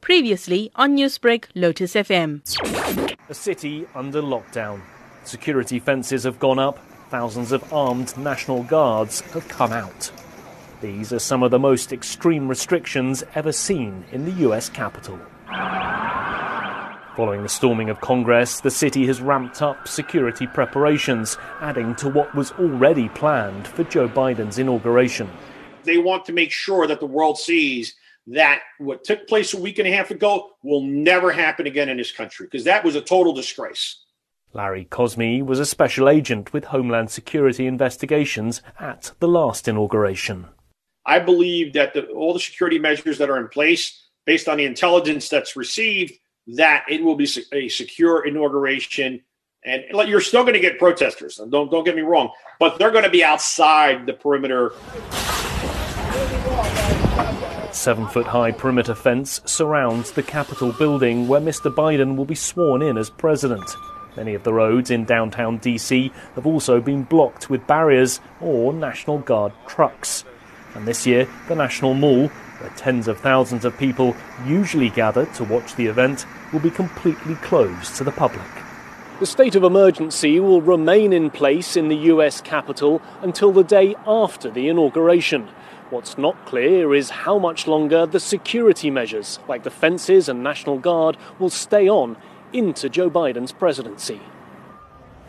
Previously on Newsbreak, Lotus FM. A city under lockdown. Security fences have gone up. Thousands of armed National Guards have come out. These are some of the most extreme restrictions ever seen in the US capital. Following the storming of Congress, the city has ramped up security preparations, adding to what was already planned for Joe Biden's inauguration. They want to make sure that the world sees that what took place a week and a half ago will never happen again in this country because that was a total disgrace. Larry Cosme was a special agent with Homeland Security investigations at the last inauguration. I believe that the, all the security measures that are in place, based on the intelligence that's received, that it will be a secure inauguration. And you're still going to get protesters. Don't don't get me wrong, but they're going to be outside the perimeter. Seven foot high perimeter fence surrounds the Capitol building where Mr. Biden will be sworn in as president. Many of the roads in downtown DC have also been blocked with barriers or National Guard trucks. And this year, the National Mall where tens of thousands of people usually gather to watch the event, will be completely closed to the public. The state of emergency will remain in place in the US capital until the day after the inauguration. What's not clear is how much longer the security measures, like the fences and National Guard, will stay on into Joe Biden's presidency.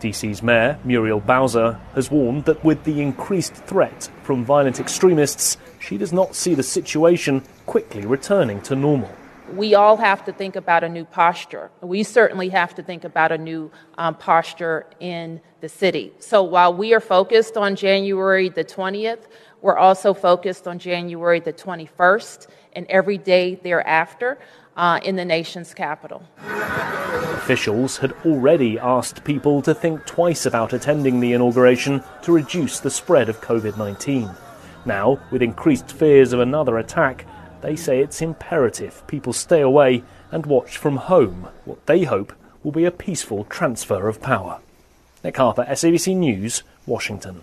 DC's Mayor, Muriel Bowser, has warned that with the increased threat from violent extremists, she does not see the situation quickly returning to normal. We all have to think about a new posture. We certainly have to think about a new um, posture in the city. So while we are focused on January the 20th, we're also focused on January the 21st and every day thereafter uh, in the nation's capital. Officials had already asked people to think twice about attending the inauguration to reduce the spread of COVID 19. Now, with increased fears of another attack, they say it's imperative people stay away and watch from home what they hope will be a peaceful transfer of power. Nick Harper, SABC News, Washington.